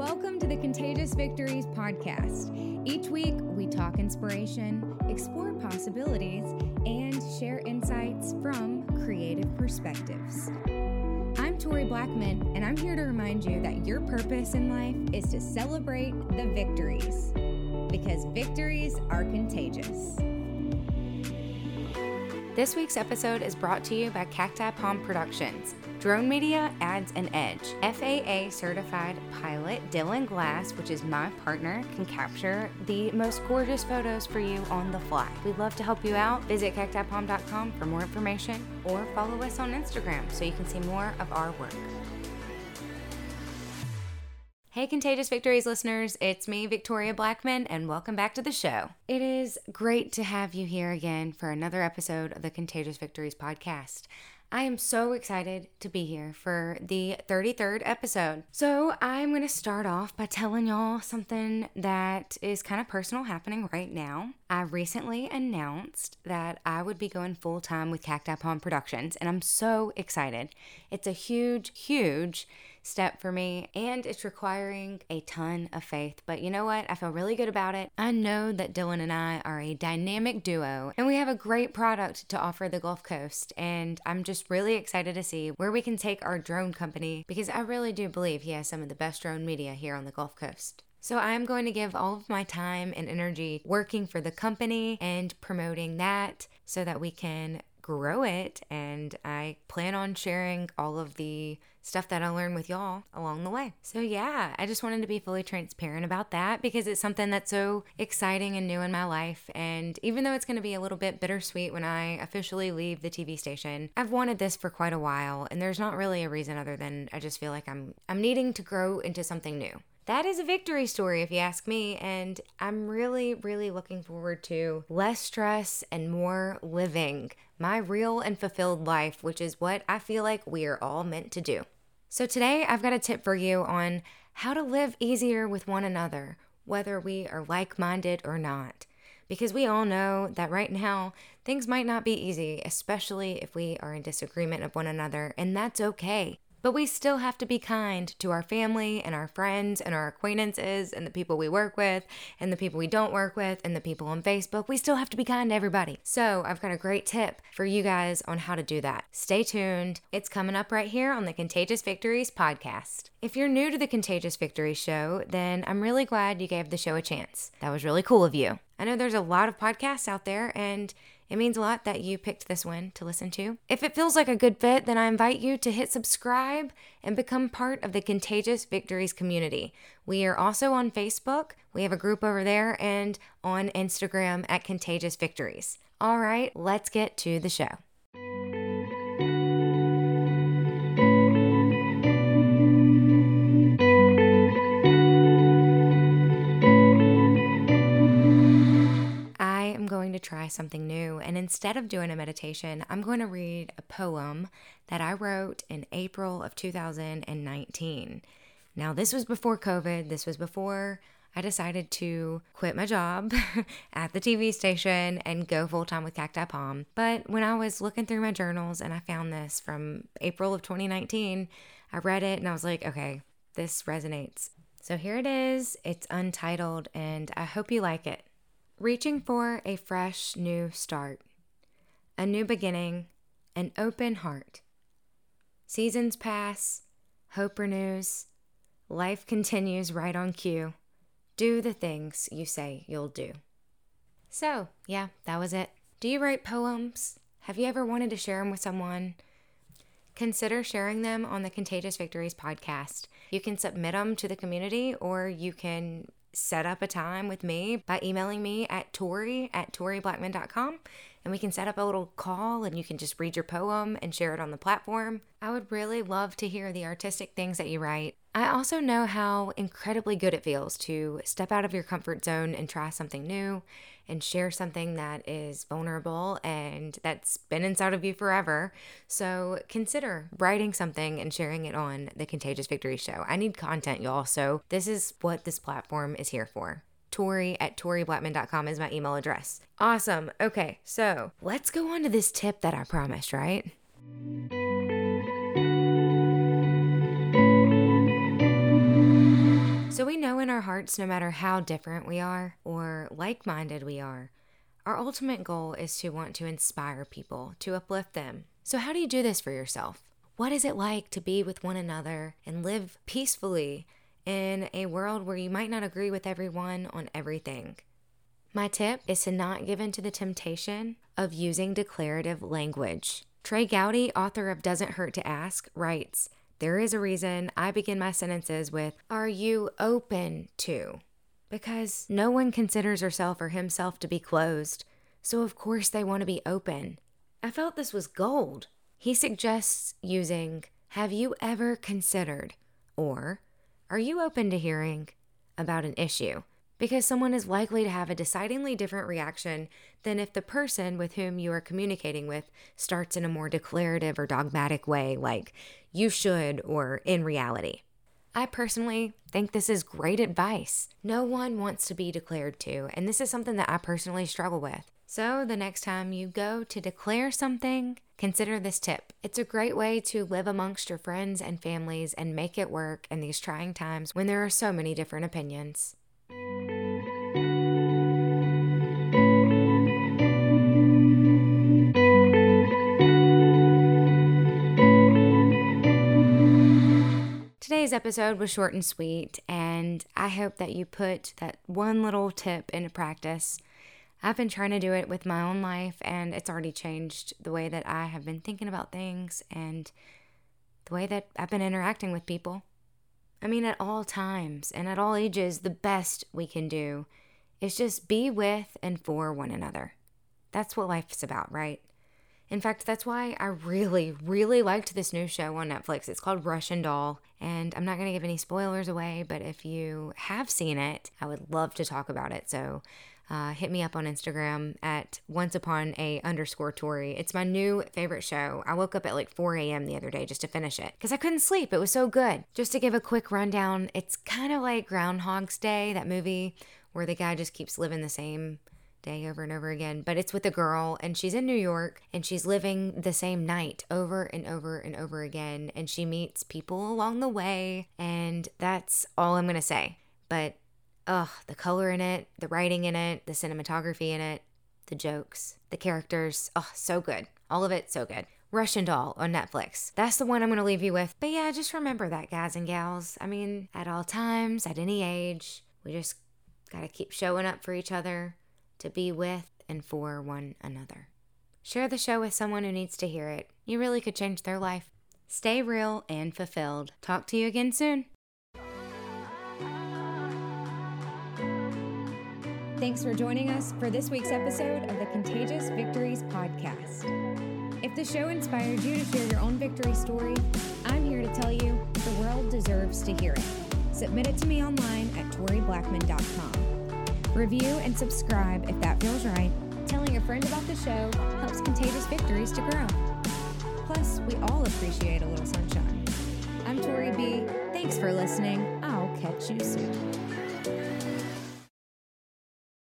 Welcome to the Contagious Victories podcast. Each week, we talk inspiration, explore possibilities, and share insights from creative perspectives. I'm Tori Blackman, and I'm here to remind you that your purpose in life is to celebrate the victories because victories are contagious. This week's episode is brought to you by Cacti Palm Productions. Drone media adds an edge. FAA certified pilot Dylan Glass, which is my partner, can capture the most gorgeous photos for you on the fly. We'd love to help you out. Visit cactipalm.com for more information or follow us on Instagram so you can see more of our work. Hey, Contagious Victories listeners, it's me, Victoria Blackman, and welcome back to the show. It is great to have you here again for another episode of the Contagious Victories podcast. I am so excited to be here for the 33rd episode. So, I'm going to start off by telling y'all something that is kind of personal happening right now. I recently announced that I would be going full time with Cacti Palm Productions, and I'm so excited. It's a huge, huge step for me, and it's requiring a ton of faith. But you know what? I feel really good about it. I know that Dylan and I are a dynamic duo, and we have a great product to offer the Gulf Coast. And I'm just really excited to see where we can take our drone company because I really do believe he has some of the best drone media here on the Gulf Coast. So, I'm going to give all of my time and energy working for the company and promoting that so that we can grow it. And I plan on sharing all of the stuff that I learned with y'all along the way. So, yeah, I just wanted to be fully transparent about that because it's something that's so exciting and new in my life. And even though it's going to be a little bit bittersweet when I officially leave the TV station, I've wanted this for quite a while. And there's not really a reason other than I just feel like I'm, I'm needing to grow into something new that is a victory story, if you ask me. And I'm really, really looking forward to less stress and more living my real and fulfilled life, which is what I feel like we are all meant to do. So, today I've got a tip for you on how to live easier with one another, whether we are like minded or not. Because we all know that right now things might not be easy, especially if we are in disagreement of one another, and that's okay. But we still have to be kind to our family and our friends and our acquaintances and the people we work with and the people we don't work with and the people on Facebook. We still have to be kind to everybody. So, I've got a great tip for you guys on how to do that. Stay tuned. It's coming up right here on the Contagious Victories podcast. If you're new to the Contagious Victory show, then I'm really glad you gave the show a chance. That was really cool of you. I know there's a lot of podcasts out there, and it means a lot that you picked this one to listen to. If it feels like a good fit, then I invite you to hit subscribe and become part of the Contagious Victories community. We are also on Facebook, we have a group over there, and on Instagram at Contagious Victories. All right, let's get to the show. Something new. And instead of doing a meditation, I'm going to read a poem that I wrote in April of 2019. Now, this was before COVID, this was before I decided to quit my job at the TV station and go full time with Cacti Palm. But when I was looking through my journals and I found this from April of 2019, I read it and I was like, okay, this resonates. So here it is. It's untitled and I hope you like it. Reaching for a fresh new start, a new beginning, an open heart. Seasons pass, hope renews, life continues right on cue. Do the things you say you'll do. So, yeah, that was it. Do you write poems? Have you ever wanted to share them with someone? Consider sharing them on the Contagious Victories podcast. You can submit them to the community or you can set up a time with me by emailing me at tori at toriblackman.com and we can set up a little call and you can just read your poem and share it on the platform. I would really love to hear the artistic things that you write. I also know how incredibly good it feels to step out of your comfort zone and try something new and share something that is vulnerable and that's been inside of you forever. So consider writing something and sharing it on the Contagious Victory Show. I need content, y'all. So this is what this platform is here for. Tori at toriblackman.com is my email address. Awesome. Okay, so let's go on to this tip that I promised, right? So we know in our hearts, no matter how different we are or like minded we are, our ultimate goal is to want to inspire people, to uplift them. So, how do you do this for yourself? What is it like to be with one another and live peacefully in a world where you might not agree with everyone on everything? My tip is to not give in to the temptation of using declarative language. Trey Gowdy, author of Doesn't Hurt to Ask, writes There is a reason I begin my sentences with, Are you open to? Because no one considers herself or himself to be closed, so of course they want to be open. I felt this was gold. He suggests using, Have you ever considered? or Are you open to hearing about an issue? Because someone is likely to have a decidingly different reaction than if the person with whom you are communicating with starts in a more declarative or dogmatic way, like you should or in reality. I personally think this is great advice. No one wants to be declared to, and this is something that I personally struggle with. So, the next time you go to declare something, consider this tip. It's a great way to live amongst your friends and families and make it work in these trying times when there are so many different opinions. Today's episode was short and sweet, and I hope that you put that one little tip into practice. I've been trying to do it with my own life, and it's already changed the way that I have been thinking about things and the way that I've been interacting with people. I mean, at all times and at all ages, the best we can do is just be with and for one another. That's what life's about, right? In fact, that's why I really, really liked this new show on Netflix. It's called Russian Doll. And I'm not going to give any spoilers away, but if you have seen it, I would love to talk about it. So uh, hit me up on Instagram at once upon a underscore Tori. It's my new favorite show. I woke up at like 4 a.m. the other day just to finish it because I couldn't sleep. It was so good. Just to give a quick rundown, it's kind of like Groundhog's Day, that movie where the guy just keeps living the same day over and over again. But it's with a girl, and she's in New York, and she's living the same night over and over and over again. And she meets people along the way, and that's all I'm gonna say. But ugh, the color in it, the writing in it, the cinematography in it, the jokes, the characters, oh, so good. All of it, so good. Russian Doll on Netflix. That's the one I'm going to leave you with. But yeah, just remember that, guys and gals. I mean, at all times, at any age, we just got to keep showing up for each other, to be with and for one another. Share the show with someone who needs to hear it. You really could change their life. Stay real and fulfilled. Talk to you again soon. Thanks for joining us for this week's episode of the Contagious Victories podcast. If the show inspired you to share your own victory story, I'm here to tell you the world deserves to hear it. Submit it to me online at toriblackman.com. Review and subscribe if that feels right. Telling a friend about the show helps Contagious Victories to grow. Plus, we all appreciate a little sunshine. I'm Tori B. Thanks for listening. I'll catch you soon.